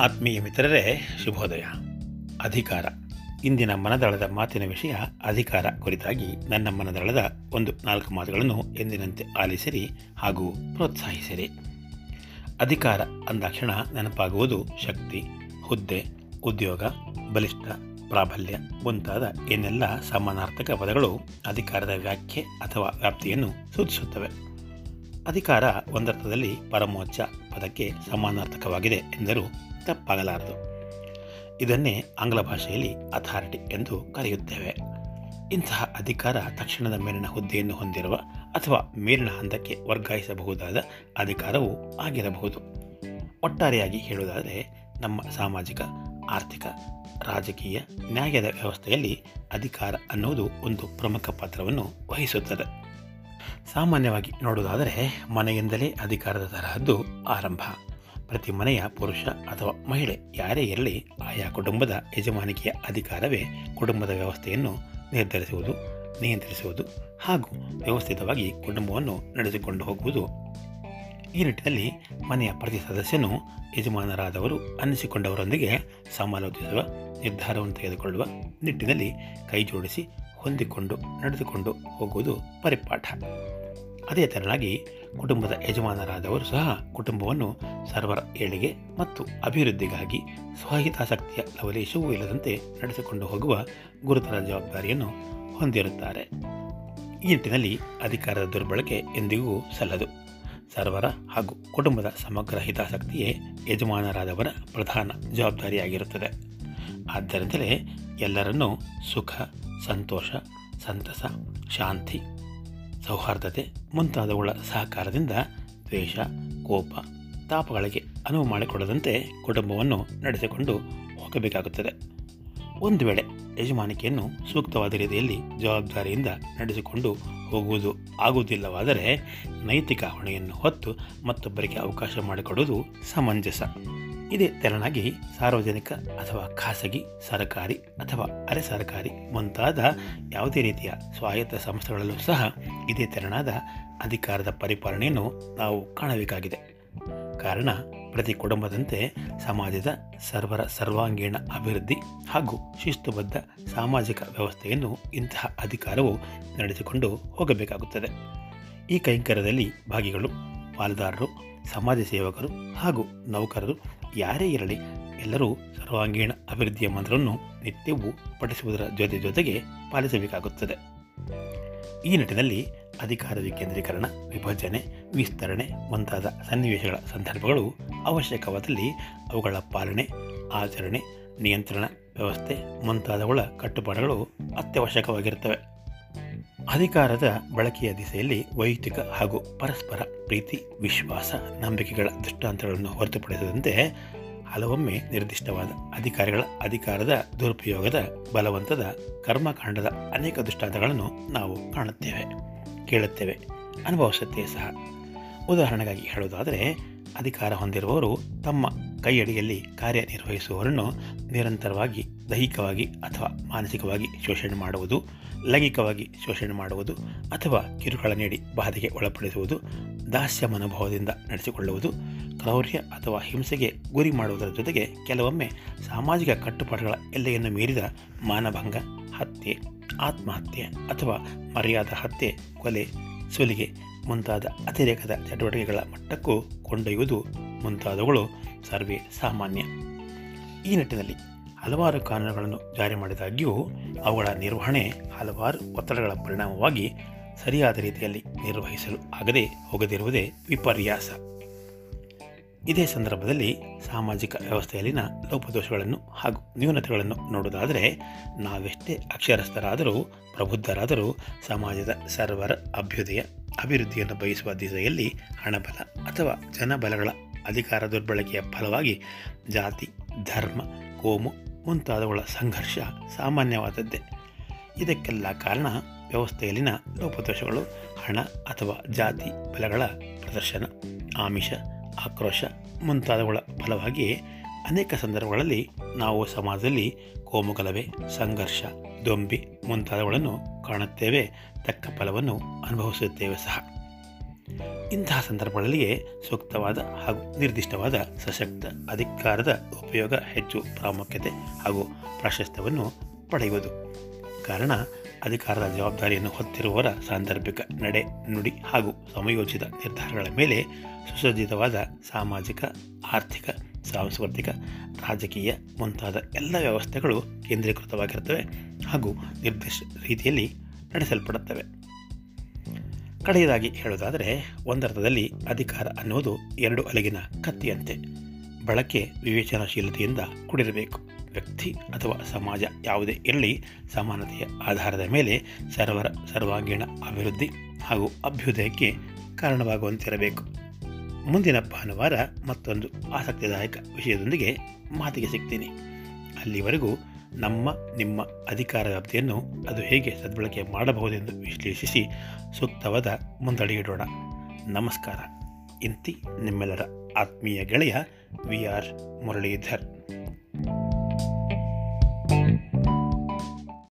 ಆತ್ಮೀಯ ಮಿತ್ರರೇ, ಶುಭೋದಯ. ಅಧಿಕಾರ. ಇಂದಿನ ಮನದಳದ ಮಾತಿನ ವಿಷಯ ಅಧಿಕಾರ ಕುರಿತಾಗಿ ನನ್ನ ಮನದಳದ ಒಂದು ನಾಲ್ಕು ಮಾತುಗಳನ್ನು ಎಂದಿನಂತೆ ಆಲಿಸಿರಿ ಹಾಗೂ ಪ್ರೋತ್ಸಾಹಿಸಿರಿ. ಅಧಿಕಾರ ಅಂದಾಕ್ಷಣ ನೆನಪಾಗುವುದು ಶಕ್ತಿ, ಹುದ್ದೆ, ಉದ್ಯೋಗ, ಬಲಿಷ್ಠ, ಪ್ರಾಬಲ್ಯ ಮುಂತಾದ ಏನೆಲ್ಲ ಸಮಾನಾರ್ಥಕ ಪದಗಳು ಅಧಿಕಾರದ ವ್ಯಾಖ್ಯೆ ಅಥವಾ ವ್ಯಾಪ್ತಿಯನ್ನು ಸೂಚಿಸುತ್ತವೆ. ಅಧಿಕಾರ ಒಂದರ್ಥದಲ್ಲಿ ಪರಮೋಚ್ಚ ಪದಕ್ಕೆ ಸಮಾನಾರ್ಥಕವಾಗಿದೆ ಎಂದರೂ ತಪ್ಪಾಗಲಾರದು ಇದನ್ನೇ ಆಂಗ್ಲ ಭಾಷೆಯಲ್ಲಿ ಅಥಾರಿಟಿ ಎಂದು ಕರೆಯುತ್ತೇವೆ. ಇಂತಹ ಅಧಿಕಾರ ತಕ್ಷಣದ ಮೇಲಿನ ಹುದ್ದೆಯನ್ನು ಹೊಂದಿರುವ ಅಥವಾ ಮೇಲಿನ ಹಂತಕ್ಕೆ ವರ್ಗಾಯಿಸಬಹುದಾದ ಅಧಿಕಾರವು ಆಗಿರಬಹುದು. ಒಟ್ಟಾರೆಯಾಗಿ ಹೇಳುವುದಾದರೆ, ನಮ್ಮ ಸಾಮಾಜಿಕ, ಆರ್ಥಿಕ, ರಾಜಕೀಯ, ನ್ಯಾಯದ ವ್ಯವಸ್ಥೆಯಲ್ಲಿ ಅಧಿಕಾರ ಅನ್ನುವುದು ಒಂದು ಪ್ರಮುಖ ಪಾತ್ರವನ್ನು ವಹಿಸುತ್ತದೆ. ಸಾಮಾನ್ಯವಾಗಿ ನೋಡುವುದಾದರೆ, ಮನೆಯಿಂದಲೇ ಅಧಿಕಾರದ ತರಹದ್ದು ಆರಂಭ. ಪ್ರತಿ ಮನೆಯ ಪುರುಷ ಅಥವಾ ಮಹಿಳೆ ಯಾರೇ ಇರಲಿ ಆಯಾ ಕುಟುಂಬದ ಯಜಮಾನಿಕೆಯ ಅಧಿಕಾರವೇ ಕುಟುಂಬದ ವ್ಯವಸ್ಥೆಯನ್ನು ನಿರ್ಧರಿಸುವುದು, ನಿಯಂತ್ರಿಸುವುದು ಹಾಗೂ ವ್ಯವಸ್ಥಿತವಾಗಿ ಕುಟುಂಬವನ್ನು ನಡೆಸಿಕೊಂಡು ಹೋಗುವುದು. ಈ ನಿಟ್ಟಿನಲ್ಲಿ ಮನೆಯ ಪ್ರತಿ ಸದಸ್ಯನು ಯಜಮಾನರಾದವರು ಅನ್ನಿಸಿಕೊಂಡವರೊಂದಿಗೆ ಸಮಾಲೋಚಿಸುವ, ನಿರ್ಧಾರವನ್ನು ತೆಗೆದುಕೊಳ್ಳುವ ನಿಟ್ಟಿನಲ್ಲಿ ಕೈಜೋಡಿಸಿ ಹೊಂದಿಕೊಂಡು ನಡೆದುಕೊಂಡು ಹೋಗುವುದು ಪರಿಪಾಠ. ಅದೇ ತೆರನಾಗಿ ಕುಟುಂಬದ ಯಜಮಾನರಾದವರು ಸಹ ಕುಟುಂಬವನ್ನು ಸರ್ವರ ಏಳಿಗೆ ಮತ್ತು ಅಭಿವೃದ್ಧಿಗಾಗಿ ಸ್ವಹಿತಾಸಕ್ತಿಯ ಲವಲೇಶವೂ ಇಲ್ಲದಂತೆ ನಡೆಸಿಕೊಂಡು ಹೋಗುವ ಗುರುತರ ಜವಾಬ್ದಾರಿಯನ್ನು ಹೊಂದಿರುತ್ತಾರೆ. ಈ ನಿಟ್ಟಿನಲ್ಲಿ ಅಧಿಕಾರದ ದುರ್ಬಳಕೆ ಎಂದಿಗೂ ಸಲ್ಲದು. ಸರ್ವರ ಹಾಗೂ ಕುಟುಂಬದ ಸಮಗ್ರ ಹಿತಾಸಕ್ತಿಯೇ ಯಜಮಾನರಾದವರ ಪ್ರಧಾನ ಜವಾಬ್ದಾರಿಯಾಗಿರುತ್ತದೆ. ಆದ್ದರಿಂದಲೇ ಎಲ್ಲರನ್ನೂ ಸುಖ, ಸಂತೋಷ, ಸಂತಸ, ಶಾಂತಿ ಸೌಹಾರ್ದತೆ ಮುಂತಾದವುಗಳ ಸಹಕಾರದಿಂದ ದ್ವೇಷ, ಕೋಪ, ತಾಪಗಳಿಗೆ ಅನುವು ಮಾಡಿಕೊಡದಂತೆ ಕುಟುಂಬವನ್ನು ನಡೆಸಿಕೊಂಡು ಹೋಗಬೇಕಾಗುತ್ತದೆ. ಒಂದು ವೇಳೆ ಯಜಮಾನಿಕೆಯನ್ನು ಸೂಕ್ತವಾದ ರೀತಿಯಲ್ಲಿ ಜವಾಬ್ದಾರಿಯಿಂದ ನಡೆಸಿಕೊಂಡು ಹೋಗುವುದು ಆಗುವುದಿಲ್ಲವಾದರೆ ನೈತಿಕ ಹೊಣೆಯನ್ನು ಹೊತ್ತು ಮತ್ತೊಬ್ಬರಿಗೆ ಅವಕಾಶ ಮಾಡಿಕೊಡುವುದು ಸಮಂಜಸ. ಇದೇ ತೆರನಾಗಿ ಸಾರ್ವಜನಿಕ ಅಥವಾ ಖಾಸಗಿ, ಸರ್ಕಾರಿ ಅಥವಾ ಅರೆ ಸರ್ಕಾರಿ ಮುಂತಾದ ಯಾವುದೇ ರೀತಿಯ ಸ್ವಾಯತ್ತ ಸಂಸ್ಥೆಗಳಲ್ಲೂ ಸಹ ಇದೇ ತೆರನಾದ ಅಧಿಕಾರದ ಪರಿಪಾಲನೆಯನ್ನು ನಾವು ಕಾಣಬೇಕಾಗಿದೆ. ಕಾರಣ, ಪ್ರತಿ ಕುಟುಂಬದಂತೆ ಸಮಾಜದ ಸರ್ವರ ಸರ್ವಾಂಗೀಣ ಅಭಿವೃದ್ಧಿ ಹಾಗೂ ಶಿಸ್ತುಬದ್ಧ ಸಾಮಾಜಿಕ ವ್ಯವಸ್ಥೆಯನ್ನು ಇಂತಹ ಅಧಿಕಾರವು ನಡೆಸಿಕೊಂಡು ಹೋಗಬೇಕಾಗುತ್ತದೆ. ಈ ಕೈಂಕರ್ಯದಲ್ಲಿ ಭಾಗಿಗಳು ಪಾಲುದಾರರು, ಸಮಾಜ ಸೇವಕರು ಹಾಗೂ ನೌಕರರು ಯಾರೇ ಇರಲಿ, ಎಲ್ಲರೂ ಸರ್ವಾಂಗೀಣ ಅಭಿವೃದ್ಧಿಯ ಮಂತ್ರವನ್ನು ನಿತ್ಯವೂ ಪಠಿಸುವುದರ ಜೊತೆ ಜೊತೆಗೆ ಪಾಲಿಸಬೇಕಾಗುತ್ತದೆ. ಈ ನಿಟ್ಟಿನಲ್ಲಿ ಅಧಿಕಾರ ವಿಕೇಂದ್ರೀಕರಣ ವಿಭಜನೆ, ವಿಸ್ತರಣೆ ಮುಂತಾದ ಸನ್ನಿವೇಶಗಳ ಸಂದರ್ಭಗಳು ಅವಶ್ಯಕವಾದಲ್ಲಿ ಅವುಗಳ ಪಾಲನೆ, ಆಚರಣೆ, ನಿಯಂತ್ರಣ ವ್ಯವಸ್ಥೆ ಮುಂತಾದವುಗಳ ಕಟ್ಟುಪಾಡುಗಳು ಅತ್ಯವಶ್ಯಕವಾಗಿರುತ್ತವೆ. ಅಧಿಕಾರದ ಬಳಕೆಯ ದಿಸೆಯಲ್ಲಿ ವೈಯಕ್ತಿಕ ಹಾಗೂ ಪರಸ್ಪರ ಪ್ರೀತಿ, ವಿಶ್ವಾಸ, ನಂಬಿಕೆಗಳ ದೃಷ್ಟಾಂತಗಳನ್ನು ಹೊರತುಪಡಿಸದಂತೆ ಹಲವೊಮ್ಮೆ ನಿರ್ದಿಷ್ಟವಾದ ಅಧಿಕಾರಿಗಳ ಅಧಿಕಾರದ ದುರುಪಯೋಗದ ಬಲವಂತದ ಕರ್ಮಕಾಂಡದ ಅನೇಕ ದೃಷ್ಟಾಂತಗಳನ್ನು ನಾವು ಕಾಣುತ್ತೇವೆ, ಕೇಳುತ್ತೇವೆ ಅನುಭವಿಸುತ್ತೇವೆ ಸಹ. ಉದಾಹರಣೆಗಾಗಿ ಹೇಳುವುದಾದರೆ ಅಧಿಕಾರ ಹೊಂದಿರುವವರು ತಮ್ಮ ಕೈಯಡಿಯಲ್ಲಿ ಕಾರ್ಯನಿರ್ವಹಿಸುವವರನ್ನು ನಿರಂತರವಾಗಿ, ದೈಹಿಕವಾಗಿ ಅಥವಾ ಮಾನಸಿಕವಾಗಿ ಶೋಷಣೆ ಮಾಡುವುದು, ಲೈಂಗಿಕವಾಗಿ ಶೋಷಣೆ ಮಾಡುವುದು ಅಥವಾ ಕಿರುಕುಳ ನೀಡಿ ಬಾಧೆಗೆ ಒಳಪಡಿಸುವುದು, ದಾಸ್ಯ ಮನೋಭಾವದಿಂದ ನಡೆಸಿಕೊಳ್ಳುವುದು, ಕ್ರೌರ್ಯ ಅಥವಾ ಹಿಂಸೆಗೆ ಗುರಿ ಮಾಡುವುದರ ಜೊತೆಗೆ ಕೆಲವೊಮ್ಮೆ ಸಾಮಾಜಿಕ ಕಟ್ಟುಪಾಡುಗಳ ಎಲ್ಲೆಯನ್ನು ಮೀರಿದ ಮಾನಭಂಗ, ಹತ್ಯೆ, ಆತ್ಮಹತ್ಯೆ ಅಥವಾ ಮರ್ಯಾದ ಹತ್ಯೆ, ಕೊಲೆ, ಸುಲಿಗೆ ಮುಂತಾದ ಅತಿರೇಕದ ಚಟುವಟಿಕೆಗಳ ಮಟ್ಟಕ್ಕೂ ಕೊಂಡೊಯ್ಯುವುದು ಮುಂತಾದವುಗಳು ಸರ್ವೇ ಸಾಮಾನ್ಯ. ಈ ನಿಟ್ಟಿನಲ್ಲಿ ಹಲವಾರು ಕಾನೂನುಗಳನ್ನು ಜಾರಿ ಮಾಡಿದಾಗ್ಯೂ ಅವುಗಳ ನಿರ್ವಹಣೆ ಹಲವಾರು ಒತ್ತಡಗಳ ಪರಿಣಾಮವಾಗಿ ಸರಿಯಾದ ರೀತಿಯಲ್ಲಿ ನಿರ್ವಹಿಸಲು ಆಗದೆ ಹೋಗದಿರುವುದೇ ವಿಪರ್ಯಾಸ. ಇದೇ ಸಂದರ್ಭದಲ್ಲಿ ಸಾಮಾಜಿಕ ವ್ಯವಸ್ಥೆಯಲ್ಲಿನ ಲೋಪದೋಷಗಳನ್ನು ಹಾಗೂ ನ್ಯೂನತೆಗಳನ್ನು ನೋಡುವುದಾದರೆ, ನಾವೆಷ್ಟೇ ಅಕ್ಷರಸ್ಥರಾದರೂ, ಪ್ರಬುದ್ಧರಾದರೂ ಸಮಾಜದ ಸರ್ವರ ಅಭ್ಯುದಯ, ಅಭಿವೃದ್ಧಿಯನ್ನು ಬಯಸುವ ದಿಸೆಯಲ್ಲಿ ಹಣಬಲ ಅಥವಾ ಜನಬಲಗಳ ಅಧಿಕಾರ ದುರ್ಬಳಕೆಯ ಫಲವಾಗಿ ಜಾತಿ, ಧರ್ಮ, ಕೋಮು ಮುಂತಾದವುಗಳ ಸಂಘರ್ಷ ಸಾಮಾನ್ಯವಾದದ್ದೇ. ಇದಕ್ಕೆಲ್ಲ ಕಾರಣ ವ್ಯವಸ್ಥೆಯಲ್ಲಿನ ಲೋಪದೋಷಗಳು ಹಣ ಅಥವಾ ಜಾತಿ, ಬಲಗಳ ಪ್ರದರ್ಶನ, ಆಮಿಷ ಆಕ್ರೋಶ ಮುಂತಾದವುಗಳ ಫಲವಾಗಿ ಅನೇಕ ಸಂದರ್ಭಗಳಲ್ಲಿ ನಾವು ಸಮಾಜದಲ್ಲಿ ಕೋಮುಗಲಭೆ, ಸಂಘರ್ಷ, ದೊಂಬಿ ಮುಂತಾದವುಗಳನ್ನು ಕಾಣುತ್ತೇವೆ. ತಕ್ಕ ಫಲವನ್ನು ಅನುಭವಿಸುತ್ತೇವೆ ಸಹ. ಇಂತಹ ಸಂದರ್ಭಗಳಲ್ಲಿಯೇ ಸೂಕ್ತವಾದ ಹಾಗೂ ನಿರ್ದಿಷ್ಟವಾದ ಸಶಕ್ತ ಅಧಿಕಾರದ ಉಪಯೋಗ ಹೆಚ್ಚು ಪ್ರಾಮುಖ್ಯತೆ ಹಾಗೂ ಪ್ರಾಶಸ್ತ್ಯವನ್ನು ಪಡೆಯುವುದು ಕಾರಣ ಅಧಿಕಾರದ ಜವಾಬ್ದಾರಿಯನ್ನು ಹೊತ್ತಿರುವವರ ಸಾಂದರ್ಭಿಕ ನಡೆ ನುಡಿ ಹಾಗೂ ಸಮಯೋಚಿತ ನಿರ್ಧಾರಗಳ ಮೇಲೆ ಸುಸಜ್ಜಿತವಾದ ಸಾಮಾಜಿಕ, ಆರ್ಥಿಕ, ಸಾಂಸ್ಕೃತಿಕ, ರಾಜಕೀಯ ಮುಂತಾದ ಎಲ್ಲ ವ್ಯವಸ್ಥೆಗಳು ಕೇಂದ್ರೀಕೃತವಾಗಿರುತ್ತವೆ ಹಾಗೂ ನಿರ್ದಿಷ್ಟ ರೀತಿಯಲ್ಲಿ ನಡೆಸಲ್ಪಡುತ್ತವೆ. ಕಡೆಯದಾಗಿ ಹೇಳುವುದಾದರೆ, ಒಂದರ್ಥದಲ್ಲಿ ಅಧಿಕಾರ ಅನ್ನುವುದು ಎರಡು ಅಲಗಿನ ಕತ್ತಿಯಂತೆ. ಬಳಕೆ ವಿವೇಚನಾಶೀಲತೆಯಿಂದ ಕೂಡಿರಬೇಕು. ವ್ಯಕ್ತಿ ಅಥವಾ ಸಮಾಜ ಯಾವುದೇ ಇರಲಿ, ಸಮಾನತೆಯ ಆಧಾರದ ಮೇಲೆ ಸರ್ವರ ಸರ್ವಾಂಗೀಣ ಅಭಿವೃದ್ಧಿ ಹಾಗೂ ಅಭ್ಯುದಯಕ್ಕೆ ಕಾರಣವಾಗುವಂತಿರಬೇಕು. ಮುಂದಿನ ಭಾನುವಾರ ಮತ್ತೊಂದು ಆಸಕ್ತಿದಾಯಕ ವಿಷಯದೊಂದಿಗೆ ಮಾತಿಗೆ ಸಿಗ್ತೀನಿ. ಅಲ್ಲಿವರೆಗೂ ನಮ್ಮ, ನಿಮ್ಮ ಅಧಿಕಾರ ವ್ಯಾಪ್ತಿಯನ್ನು ಅದು ಹೇಗೆ ಸದ್ಬಳಕೆ ಮಾಡಬಹುದೆಂದು ವಿಶ್ಲೇಷಿಸಿ ಸೂಕ್ತವಾದ ಮುಂದಡಿಯಿಡೋಣ. ನಮಸ್ಕಾರ. ಇಂತಿ ನಿಮ್ಮೆಲ್ಲರ ಆತ್ಮೀಯ ಗೆಳೆಯ ವಿ ಆರ್ ಮುರಳೀಧರ್.